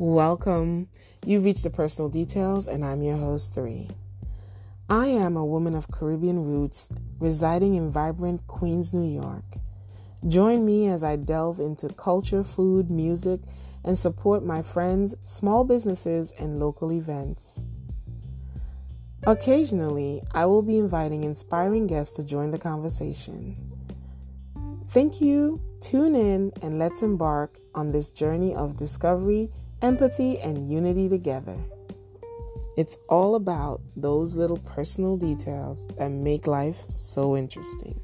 Welcome. You've reached the personal details, and I'm your host, Three. I am a woman of Caribbean roots residing in vibrant Queens, New York. Join me as I delve into culture, food, music, and support my friends, small businesses, and local events. Occasionally, I will be inviting inspiring guests to join the conversation. Thank you, tune in, and let's embark on this journey of discovery, empathy, and unity together. It's all about those little personal details that make life so interesting.